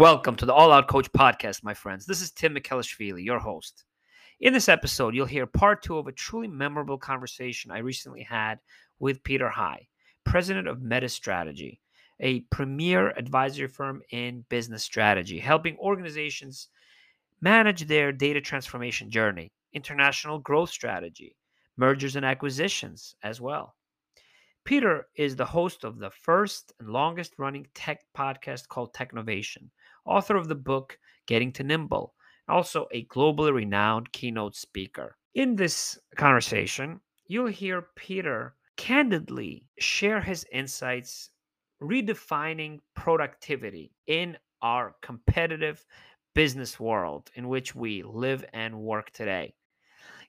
Welcome to the All Out Coach podcast, my friends. This is Tim Mikhelishvili, your host. In this episode, you'll hear part two of a truly memorable conversation I recently had with Peter High, president of Metis Strategy, a premier advisory firm in business strategy, helping organizations manage their data transformation journey, international growth strategy, mergers and acquisitions as well. Peter is the host of the first and longest running tech podcast called Technovation, author of the book Getting to Nimble, also a globally renowned keynote speaker. In this conversation, you'll hear Peter candidly share his insights redefining productivity in our competitive business world in which we live and work today.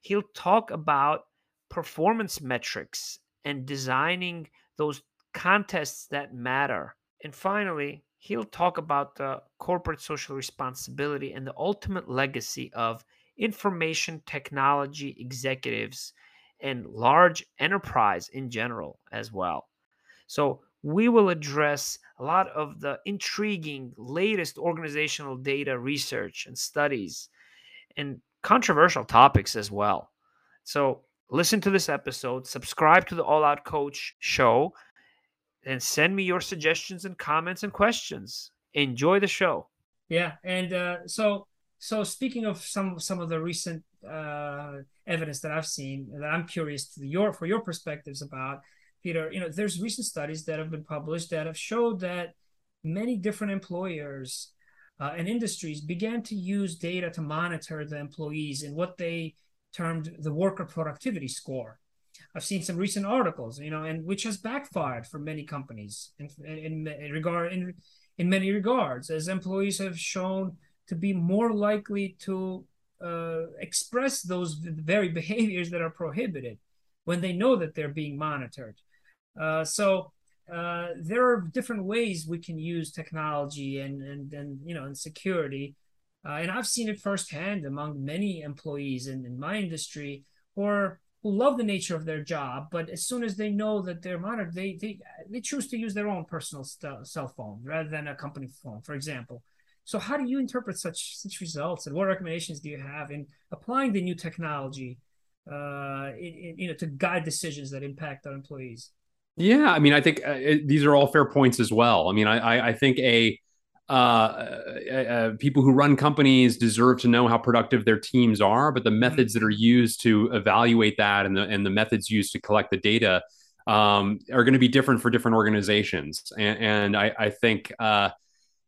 He'll talk about performance metrics and designing those contests that matter. And finally, he'll talk about the corporate social responsibility and the ultimate legacy of information technology executives and large enterprise in general as well. So, we will address a lot of the intriguing latest organizational data research and studies and controversial topics as well. So, listen to this episode, subscribe to the All Out Coach show, and send me your suggestions and comments and questions. Enjoy the show. Yeah, and uh, so so speaking of some some of the recent uh, evidence that I've seen that I'm curious to your for your perspectives about Peter. You know, there's recent studies that have been published that have showed that many different employers uh, and industries began to use data to monitor the employees and what they termed the worker productivity score. I've seen some recent articles, you know, and which has backfired for many companies in, in, in regard in in many regards, as employees have shown to be more likely to uh, express those very behaviors that are prohibited when they know that they're being monitored. Uh, so uh, there are different ways we can use technology and and and you know and security uh, and I've seen it firsthand among many employees in, in my industry who are who love the nature of their job, but as soon as they know that they're monitored, they they they choose to use their own personal st- cell phone rather than a company phone, for example. So, how do you interpret such such results, and what recommendations do you have in applying the new technology, uh, in, in, you know, to guide decisions that impact our employees? Yeah, I mean, I think uh, these are all fair points as well. I mean, I I, I think a uh, uh, uh, people who run companies deserve to know how productive their teams are, but the mm-hmm. methods that are used to evaluate that and the and the methods used to collect the data um, are going to be different for different organizations. And, and I, I, think uh,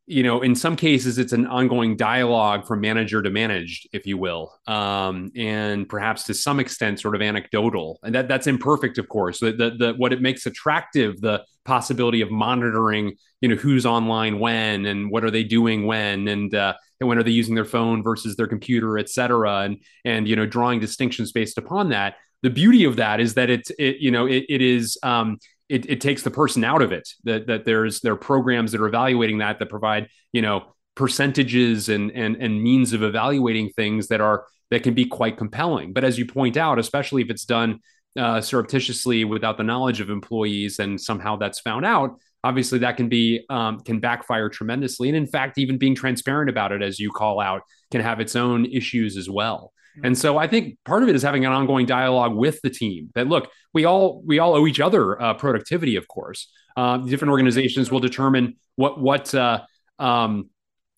you know, in some cases, it's an ongoing dialogue from manager to managed, if you will, um, and perhaps to some extent, sort of anecdotal. And that that's imperfect, of course. The, the, the what it makes attractive, the possibility of monitoring, you know, who's online when and what are they doing when, and uh, and when are they using their phone versus their computer, et cetera, and and you know, drawing distinctions based upon that. The beauty of that is that it's it you know it, it is um, it, it takes the person out of it. That that there's there are programs that are evaluating that that provide you know percentages and and and means of evaluating things that are that can be quite compelling. But as you point out, especially if it's done uh, surreptitiously without the knowledge of employees and somehow that's found out, obviously that can be um, can backfire tremendously. And in fact, even being transparent about it, as you call out, can have its own issues as well. And so I think part of it is having an ongoing dialogue with the team that look, we all we all owe each other uh, productivity, of course. Uh, different organizations will determine what what uh, um,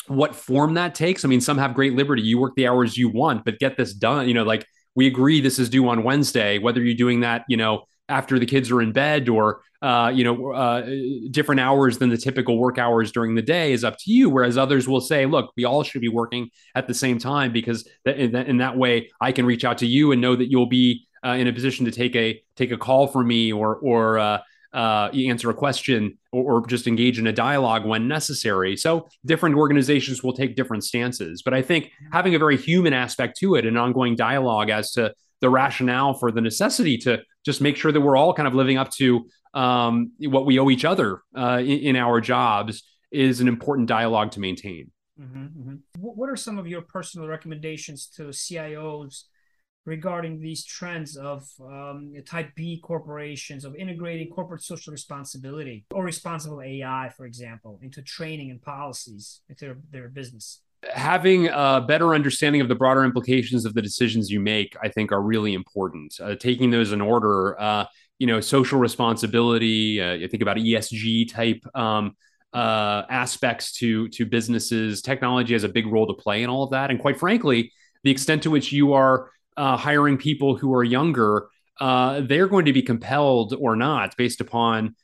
what form that takes. I mean, some have great liberty. You work the hours you want, but get this done. You know, like we agree this is due on Wednesday. Whether you're doing that, you know, after the kids are in bed or uh, you know uh, different hours than the typical work hours during the day is up to you whereas others will say look we all should be working at the same time because that, in, that, in that way i can reach out to you and know that you'll be uh, in a position to take a take a call from me or or uh, answer a question or, or, just engage in a dialogue when necessary. So different organizations will take different stances, but I think having a very human aspect to it, an ongoing dialogue as to the rationale for the necessity to just make sure that we're all kind of living up to um, what we owe each other uh, in, in, our jobs is an important dialogue to maintain. Mm-hmm, mm-hmm. What are some of your personal recommendations to CIOs regarding these trends of um, type B corporations, of integrating corporate social responsibility or responsible AI, for example, into training and policies into their, their business? having a better understanding of the broader implications of the decisions you make, I think, are really important. Uh, taking those in order, uh, you know, social responsibility. Uh, you think about ESG type um, uh, aspects to to businesses. Technology has a big role to play in all of that, and quite frankly, the extent to which you are uh, hiring people who are younger, uh, they're going to be compelled or not based upon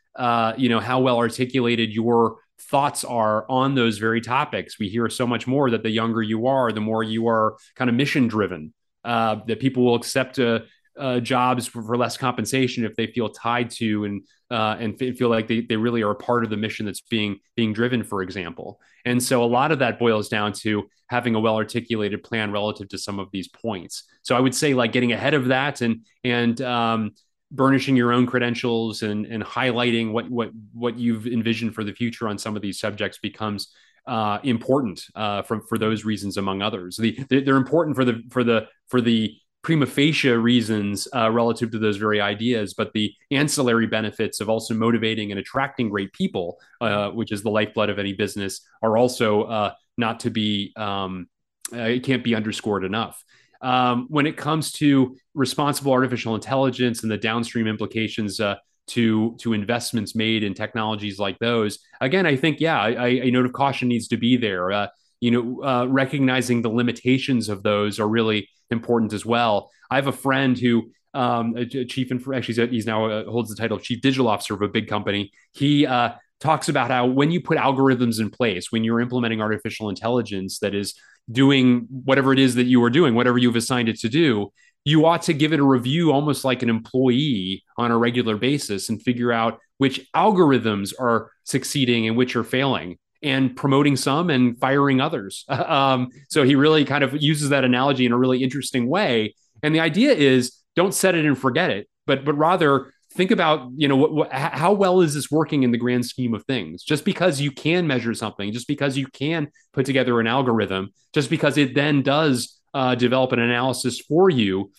you know how well articulated your thoughts are on those very topics. We hear so much more that the younger you are, the more you are kind of mission driven. Uh, that people will accept uh, uh, jobs for, less compensation if they feel tied to and uh, and f- feel like they, they really are a part of the mission that's being being driven, for example. And so a lot of that boils down to having a well articulated plan relative to some of these points. So I would say like getting ahead of that and and um, burnishing your own credentials and and highlighting what what what you've envisioned for the future on some of these subjects becomes uh, important uh, for for those reasons among others. The, they're important for the for the for the prima facie reasons uh, relative to those very ideas, but the ancillary benefits of also motivating and attracting great people, uh, which is the lifeblood of any business, are also uh, not to be um, uh, it can't be underscored enough um, when it comes to responsible artificial intelligence and the downstream implications uh, to to investments made in technologies like those. Again, I think yeah, a note of caution needs to be there. You know, uh, recognizing the limitations of those are really important as well. I have a friend who um, a, a chief, actually he's now uh, holds the title of chief digital officer of a big company. He uh, talks about how when you put algorithms in place, when you're implementing artificial intelligence that is doing whatever it is that you are doing, whatever you've assigned it to do, you ought to give it a review almost like an employee on a regular basis and figure out which algorithms are succeeding and which are failing and promoting some and firing others. um, so he really kind of uses that analogy in a really interesting way. And the idea is don't set it and forget it, but but rather think about you know what, what, how well is this working in the grand scheme of things just because you can measure something just because you can put together an algorithm just because it then does uh, develop an analysis for you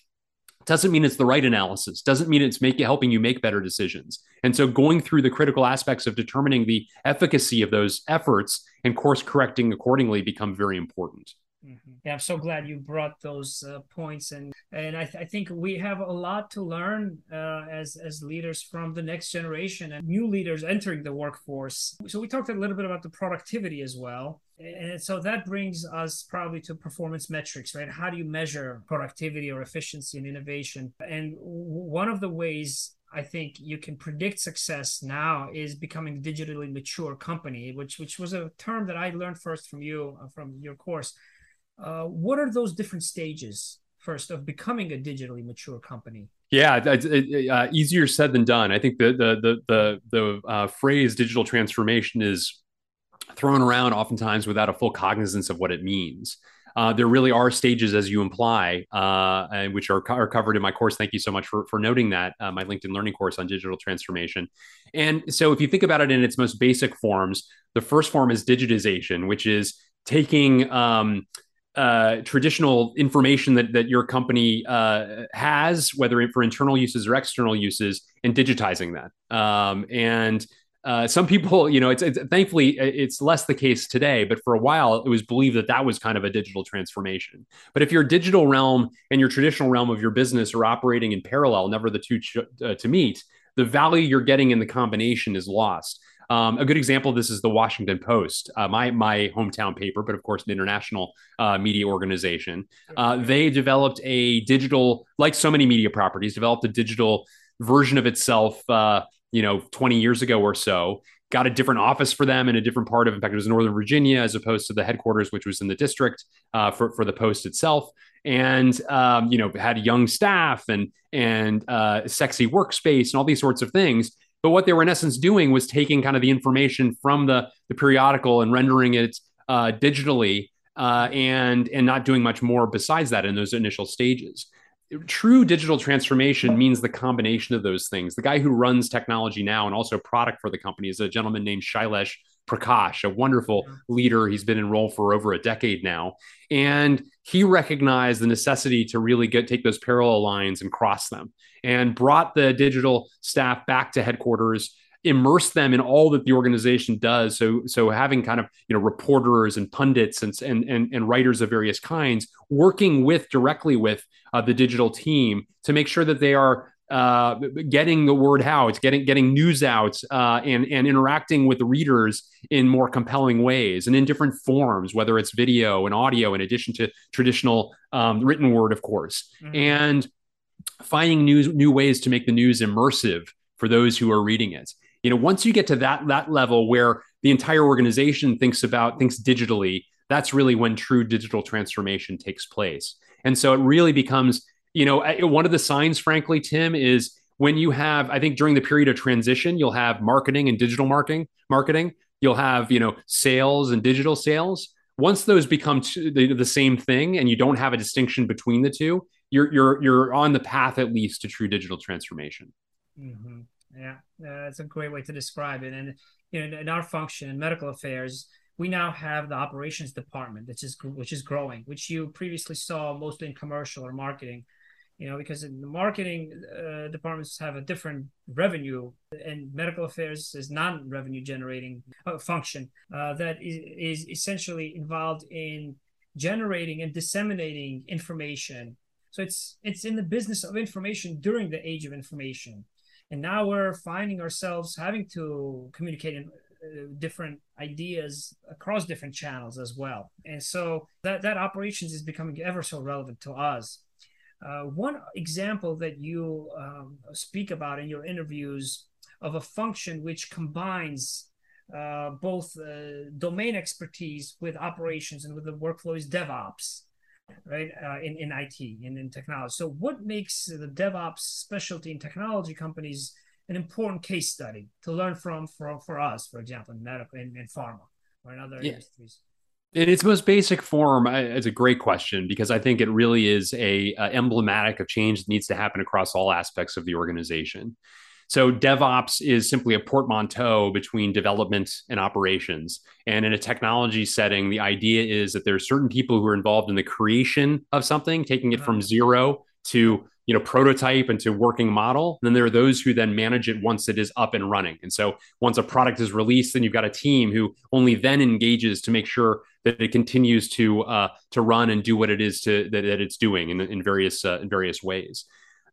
doesn't mean it's the right analysis doesn't mean it's making helping you make better decisions. And so going through the critical aspects of determining the efficacy of those efforts and course correcting accordingly become very important Mm-hmm. Yeah, I'm so glad you brought those uh, points, and and I, th- I, think we have a lot to learn uh, as as leaders from the next generation and new leaders entering the workforce. So we talked a little bit about the productivity as well, and so that brings us probably to performance metrics, right? How do you measure productivity or efficiency and innovation? And one of the ways I think you can predict success now is becoming a digitally mature company, which which was a term that I learned first from you uh, from your course. Uh, what are those different stages first of becoming a digitally mature company? Yeah, it's it, uh, easier said than done. I think the the the the, the uh, phrase digital transformation is thrown around oftentimes without a full cognizance of what it means. Uh, there really are stages, as you imply, uh, which are, are covered in my course. Thank you so much for, for noting that, uh, my LinkedIn Learning course on digital transformation. And so, if you think about it in its most basic forms, the first form is digitization, which is taking um, uh, traditional information that, that your company uh, has, whether for internal uses or external uses, and digitizing that. Um, and uh, some people, you know, it's, it's, thankfully it's less the case today, but for a while it was believed that that was kind of a digital transformation. But if your digital realm and your traditional realm of your business are operating in parallel, never the two ch- uh, to meet, the value you're getting in the combination is lost. Um, a good example of this is the Washington Post, uh, my my hometown paper, but of course an international uh, media organization. Uh, they developed a digital, like so many media properties, developed a digital version of itself. Uh, you know, 20 years ago or so. Got a different office for them in a different part of, in fact, it was Northern Virginia as opposed to the headquarters, which was in the district uh, for for the Post itself and um, you know had young staff and and uh, sexy workspace and all these sorts of things but what they were in essence doing was taking kind of the information from the, the periodical and rendering it uh, digitally uh, and, and not doing much more besides that in those initial stages. True digital transformation means the combination of those things. The guy who runs technology now and also product for the company is a gentleman named Shailesh Prakash, a wonderful leader. He's been in role for over a decade now. And he recognized the necessity to really get take those parallel lines and cross them and brought the digital staff back to headquarters immerse them in all that the organization does. So, so having kind of you know reporters and pundits and and and, and writers of various kinds working with directly with uh, the digital team to make sure that they are uh, getting the word out, getting getting news out, uh, and and interacting with the readers in more compelling ways and in different forms, whether it's video and audio, in addition to traditional um, written word, of course, mm-hmm. and finding new new ways to make the news immersive for those who are reading it. You know once you get to that that level where the entire organization thinks about thinks digitally that's really when true digital transformation takes place. And so it really becomes you know one of the signs frankly tim is when you have i think during the period of transition you'll have marketing and digital marketing marketing you'll have you know sales and digital sales once those become the, same thing and you don't have a distinction between the two you're you're you're on the path at least to true digital transformation mm-hmm. Yeah, uh, that's a great way to describe it. And you know, in our function in medical affairs, we now have the operations department, which is which is growing, which you previously saw mostly in commercial or marketing. You know, because in the marketing uh, departments have a different revenue, and medical affairs is non-revenue generating uh, function uh, that is, is essentially involved in generating and disseminating information. So it's it's in the business of information during the age of information. And now we're finding ourselves having to communicate in uh, different ideas across different channels as well. And so that that operations is becoming ever so relevant to us uh, one example that you um, speak about in your interviews of a function which combines uh, both uh, domain expertise with operations and with the workflow is DevOps right uh, in, in IT and in technology so what makes the devops specialty in technology companies an important case study to learn from for, for us for example in medical in, in pharma or in other yeah. industries in its most basic form, it's a great question because I think it really is a, a emblematic of change that needs to happen across all aspects of the organization. So DevOps is simply a portmanteau between development and operations. And in a technology setting, the idea is that there's certain people who are involved in the creation of something, taking it from uh-huh. zero to you know prototype into working model and then there are those who then manage it once it is up and running and so once a product is released then you've got a team who only then engages to make sure that it continues to uh, to run and do what it is to that, that it's doing in, in various uh, in various ways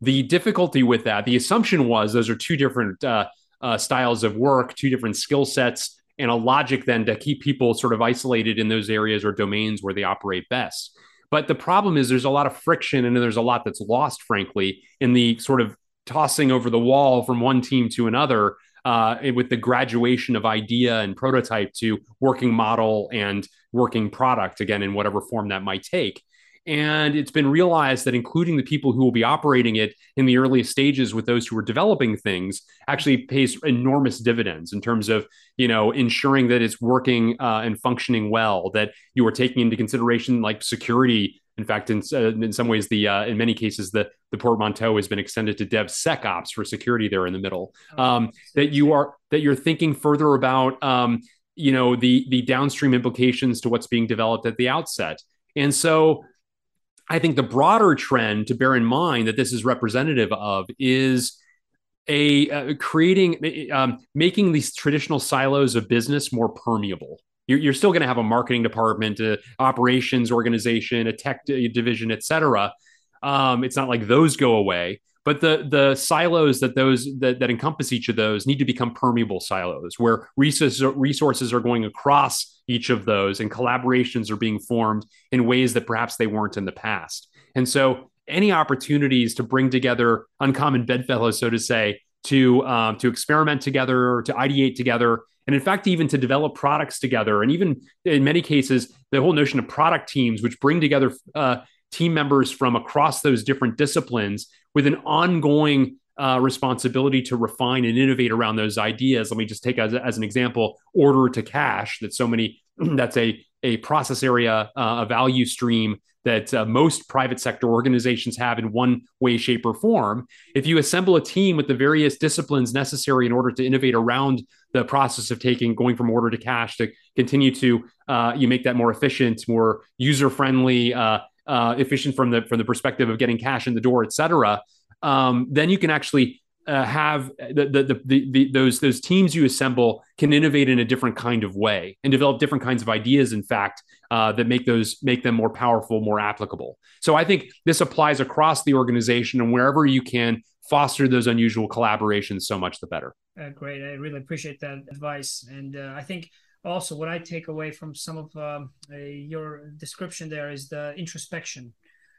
the difficulty with that, the assumption was those are two different uh, uh, styles of work, two different skill sets, and a logic then to keep people sort of isolated in those areas or domains where they operate best. But the problem is there's a lot of friction and there's a lot that's lost, frankly, in the sort of tossing over the wall from one team to another uh, with the graduation of idea and prototype to working model and working product, again, in whatever form that might take. And it's been realized that including the people who will be operating it in the earliest stages with those who are developing things actually pays enormous dividends in terms of, you know, ensuring that it's working uh, and functioning well, that you are taking into consideration like security. In fact, in, uh, in some ways, the uh, in many cases, the the portmanteau has been extended to DevSecOps for security there in the middle. Oh, um, that you are that you're thinking further about, um, you know, the the downstream implications to what's being developed at the outset. And so I think the broader trend to bear in mind that this is representative of is a uh, creating um, making these traditional silos of business more permeable. You're, you're still going to have a marketing department, a operations organization, a tech division, et cetera. Um, it's not like those go away, but the the silos that those that, that encompass each of those need to become permeable silos where resources resources are going across each of those and collaborations are being formed in ways that perhaps they weren't in the past. And so any opportunities to bring together uncommon bedfellows so to say to um, to experiment together to ideate together and in fact even to develop products together and even in many cases the whole notion of product teams which bring together uh, team members from across those different disciplines with an ongoing uh, responsibility to refine and innovate around those ideas. Let me just take as, as an example order to cash that so many that's a a process area, uh, a value stream that uh, most private sector organizations have in one way, shape, or form. If you assemble a team with the various disciplines necessary in order to innovate around the process of taking going from order to cash to continue to uh, you make that more efficient, more user friendly, uh, efficient from the from the perspective of getting cash in the door, et cetera. Um, then you can actually uh, have the, the, the, the, those those teams you assemble can innovate in a different kind of way and develop different kinds of ideas in fact uh, that make those make them more powerful more applicable. So i think this applies across the organization and wherever you can foster those unusual collaborations so much the better. Uh, great. I really appreciate that advice. And uh, i think also what i take away from some of um, your description there is the introspection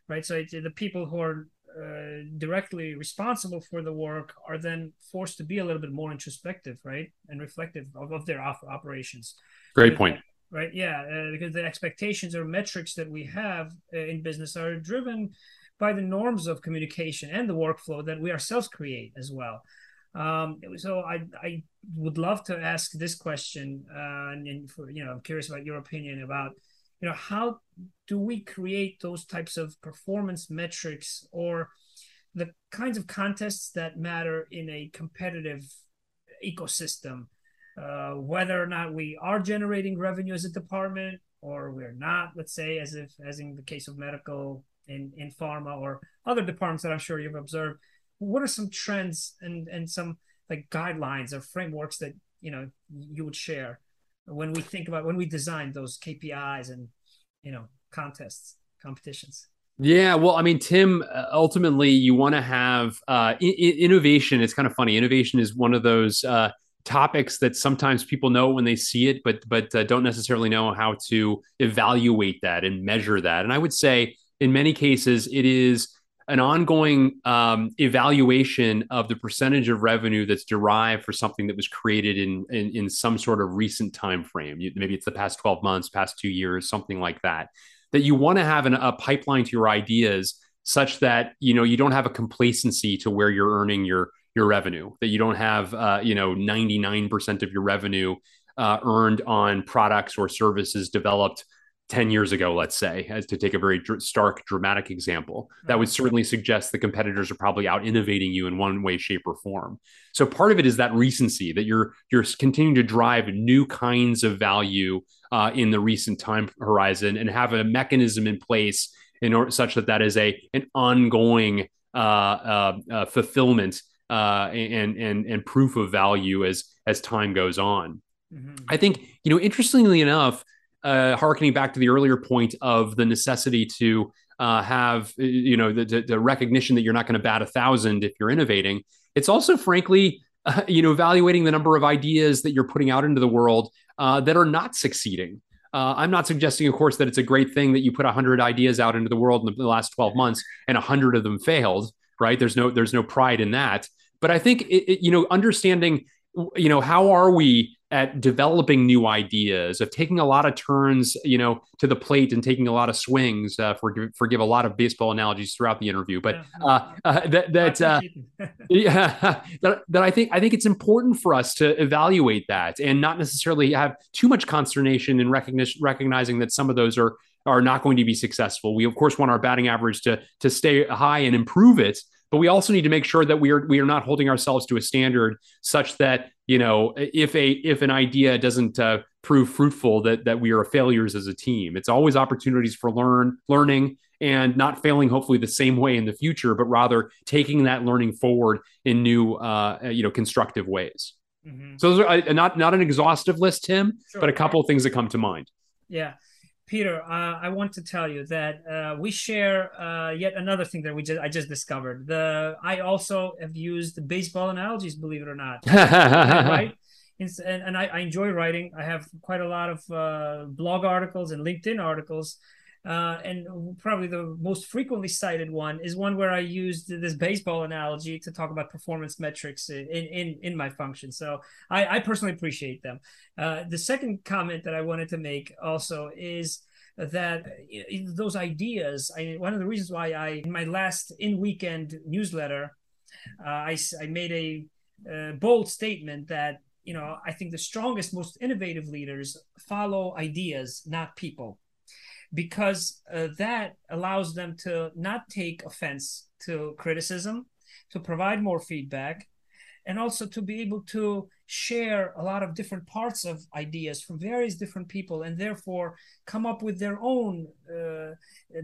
right so it, the people who are uh, directly responsible for the work are then forced to be a little bit more introspective, right, and reflective of, of their op- operations. Great point. right? Yeah, uh, because the expectations or metrics that we have uh, in business are driven by the norms of communication and the workflow that we ourselves create as well. Um, so I I would love to ask this question, uh, and, for you know, I'm curious about your opinion about you know how do we create those types of performance metrics or the kinds of contests that matter in a competitive ecosystem? Uh, whether or not we are generating revenue as a department or we're not let's say as if as in the case of medical in in pharma or other departments that i'm sure you've observed what are some trends and and some like guidelines or frameworks that you know you would share when we think about when we design those KPIs and you know contests competitions. Yeah, well, I mean, Tim, uh, ultimately, you want to have uh, I- innovation. It's kind of funny. Innovation is one of those uh, topics that sometimes people know when they see it, but but uh, don't necessarily know how to evaluate that and measure that. And I would say, in many cases, it is an ongoing um, evaluation of the percentage of revenue that's derived for something that was created in, in, in some sort of recent time frame. maybe it's the past 12 months, past two years, something like that. That you want to have an, a pipeline to your ideas such that you know you don't have a complacency to where you're earning your your revenue. That you don't have uh, you know 99% of your revenue uh, earned on products or services developed 10 years ago, let's say, as to take a very dr- stark, dramatic example, that would certainly suggest the competitors are probably out innovating you in one way, shape, or form. So part of it is that recency that you're you're continuing to drive new kinds of value uh, in the recent time horizon and have a mechanism in place in order such that that is a an ongoing uh, uh, uh fulfillment uh, and and and proof of value as as time goes on. Mm-hmm. I think you know, interestingly enough uh, harkening back to the earlier point of the necessity to uh, have you know the, the, recognition that you're not going to bat a thousand if you're innovating. It's also frankly uh, you know evaluating the number of ideas that you're putting out into the world uh, that are not succeeding. Uh, i'm not suggesting of course that it's a great thing that you put 100 ideas out into the world in the last 12 months and 100 of them failed right? There's no there's no pride in that. But i think it, it, you know understanding you know how are we at developing new ideas, of taking a lot of turns, you know, to the plate and taking a lot of swings. Uh, forgive, forgive a lot of baseball analogies throughout the interview, but uh, uh, that that uh, yeah, that, that I think I think it's important for us to evaluate that and not necessarily have too much consternation in recognition, recognizing that some of those are are not going to be successful. We of course want our batting average to to stay high and improve it, but we also need to make sure that we are we are not holding ourselves to a standard such that you know if a if an idea doesn't uh, prove fruitful that that we are failures as a team it's always opportunities for learn learning and not failing hopefully the same way in the future but rather taking that learning forward in new uh, you know constructive ways mm-hmm. so those are uh, not not an exhaustive list tim sure. but a couple of things that come to mind yeah Peter, uh, I want to tell you that uh, we share uh, yet another thing that we just I just discovered. The I also have used baseball analogies, believe it or not. right? And, and I, I, enjoy writing. I have quite a lot of uh, blog articles and LinkedIn articles. Uh, and probably the most frequently cited one is one where I used this baseball analogy to talk about performance metrics in in, in my function. So I, I personally appreciate them. Uh, the second comment that I wanted to make also is that those ideas. I, one of the reasons why I in my last in weekend newsletter, uh, I I made a uh, bold statement that you know, I think the strongest, most innovative leaders follow ideas, not people, because uh, that allows them to not take offense to criticism, to provide more feedback, and also to be able to share a lot of different parts of ideas from various different people and therefore come up with their own uh,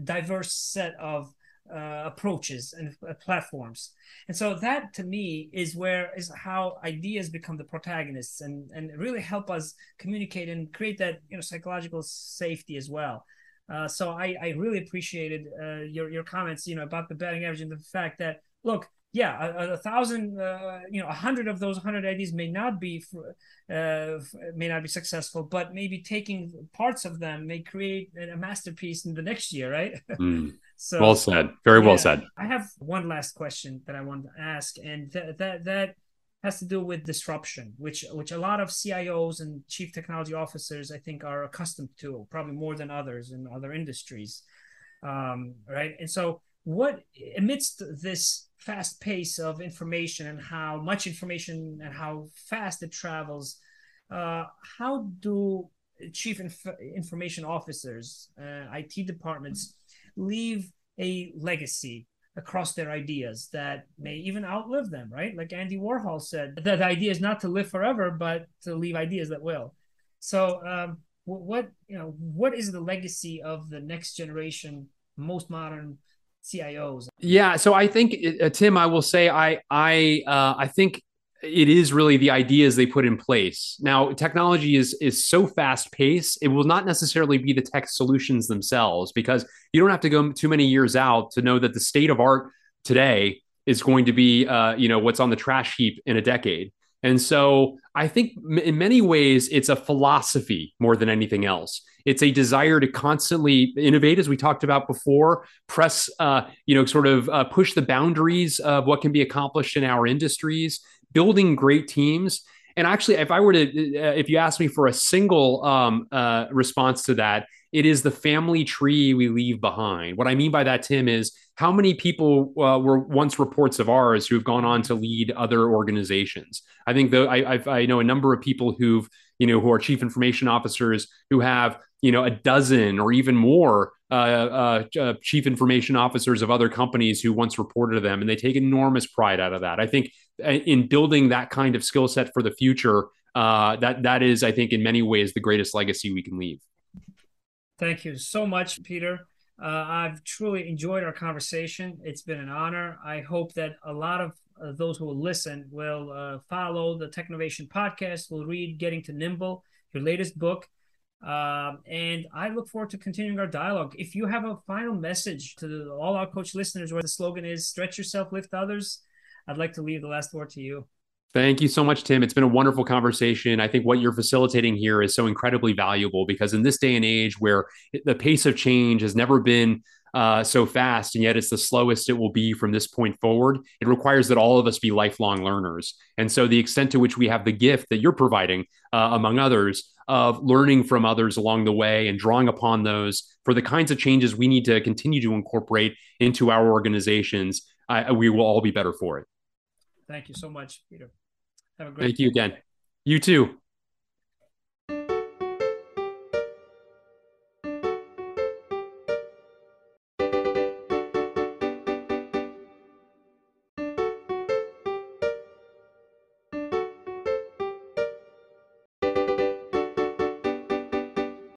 diverse set of uh, approaches and uh, platforms. And so that to me is where is how ideas become the protagonists and and really help us communicate and create that you know psychological safety as well uh, so I, I really appreciated uh, your your comments you know about the batting average and the fact that look yeah, a, a thousand, uh, you know, a hundred of those hundred ideas may not be, uh, may not be successful, but maybe taking parts of them may create a masterpiece in the next year, right? Mm. so well said, very yeah, well said. I have one last question that I want to ask, and that that that has to do with disruption, which which a lot of CIOs and chief technology officers I think are accustomed to, probably more than others in other industries, um, right? And so, what amidst this fast pace of information and how much information and how fast it travels, uh, how do chief inf- information officers, uh, IT departments leave a legacy across their ideas that may even outlive them, right? Like Andy Warhol said, that the idea is not to live forever, but to leave ideas that will. So, um, what you know, what is the legacy of the next generation, most modern CIOs? Yeah, so I think uh, Tim, I will say I I uh, I think it is really the ideas they put in place. Now, technology is is so fast paced; it will not necessarily be the tech solutions themselves because you don't have to go too many years out to know that the state of art today is going to be uh, you know what's on the trash heap in a decade. And so I think in many ways it's a philosophy more than anything else. It's a desire to constantly innovate, as we talked about before, press, uh, you know, sort of uh, push the boundaries of what can be accomplished in our industries, building great teams. And actually, if I were to, uh, if you ask me for a single um, uh, response to that, it is the family tree we leave behind. What I mean by that, Tim, is how many people uh, were once reports of ours who have gone on to lead other organizations. I think though I, I know a number of people who've you know who are chief information officers who have you know a dozen or even more uh, uh, uh, chief information officers of other companies who once reported to them, and they take enormous pride out of that. I think uh, in building that kind of skill set for the future, uh, that that is, I think, in many ways, the greatest legacy we can leave. Thank you so much, Peter. Uh, I've truly enjoyed our conversation. It's been an honor. I hope that a lot of those who will listen will follow the Technovation podcast, will read Getting to Nimble, your latest book. Um, and I look forward to continuing our dialogue. If you have a final message to the, All Out Coach listeners, where the slogan is stretch yourself, lift others, I'd like to leave the last word to you. Thank you so much, Tim. It's been a wonderful conversation. I think what you're facilitating here is so incredibly valuable because in this day and age where the pace of change has never been uh, so fast, and yet it's the slowest it will be from this point forward. It requires that all of us be lifelong learners. And so, the extent to which we have the gift that you're providing, uh, among others, of learning from others along the way and drawing upon those for the kinds of changes we need to continue to incorporate into our organizations, uh, we will all be better for it. Thank you so much, Peter. Have a great Thank you again. You too.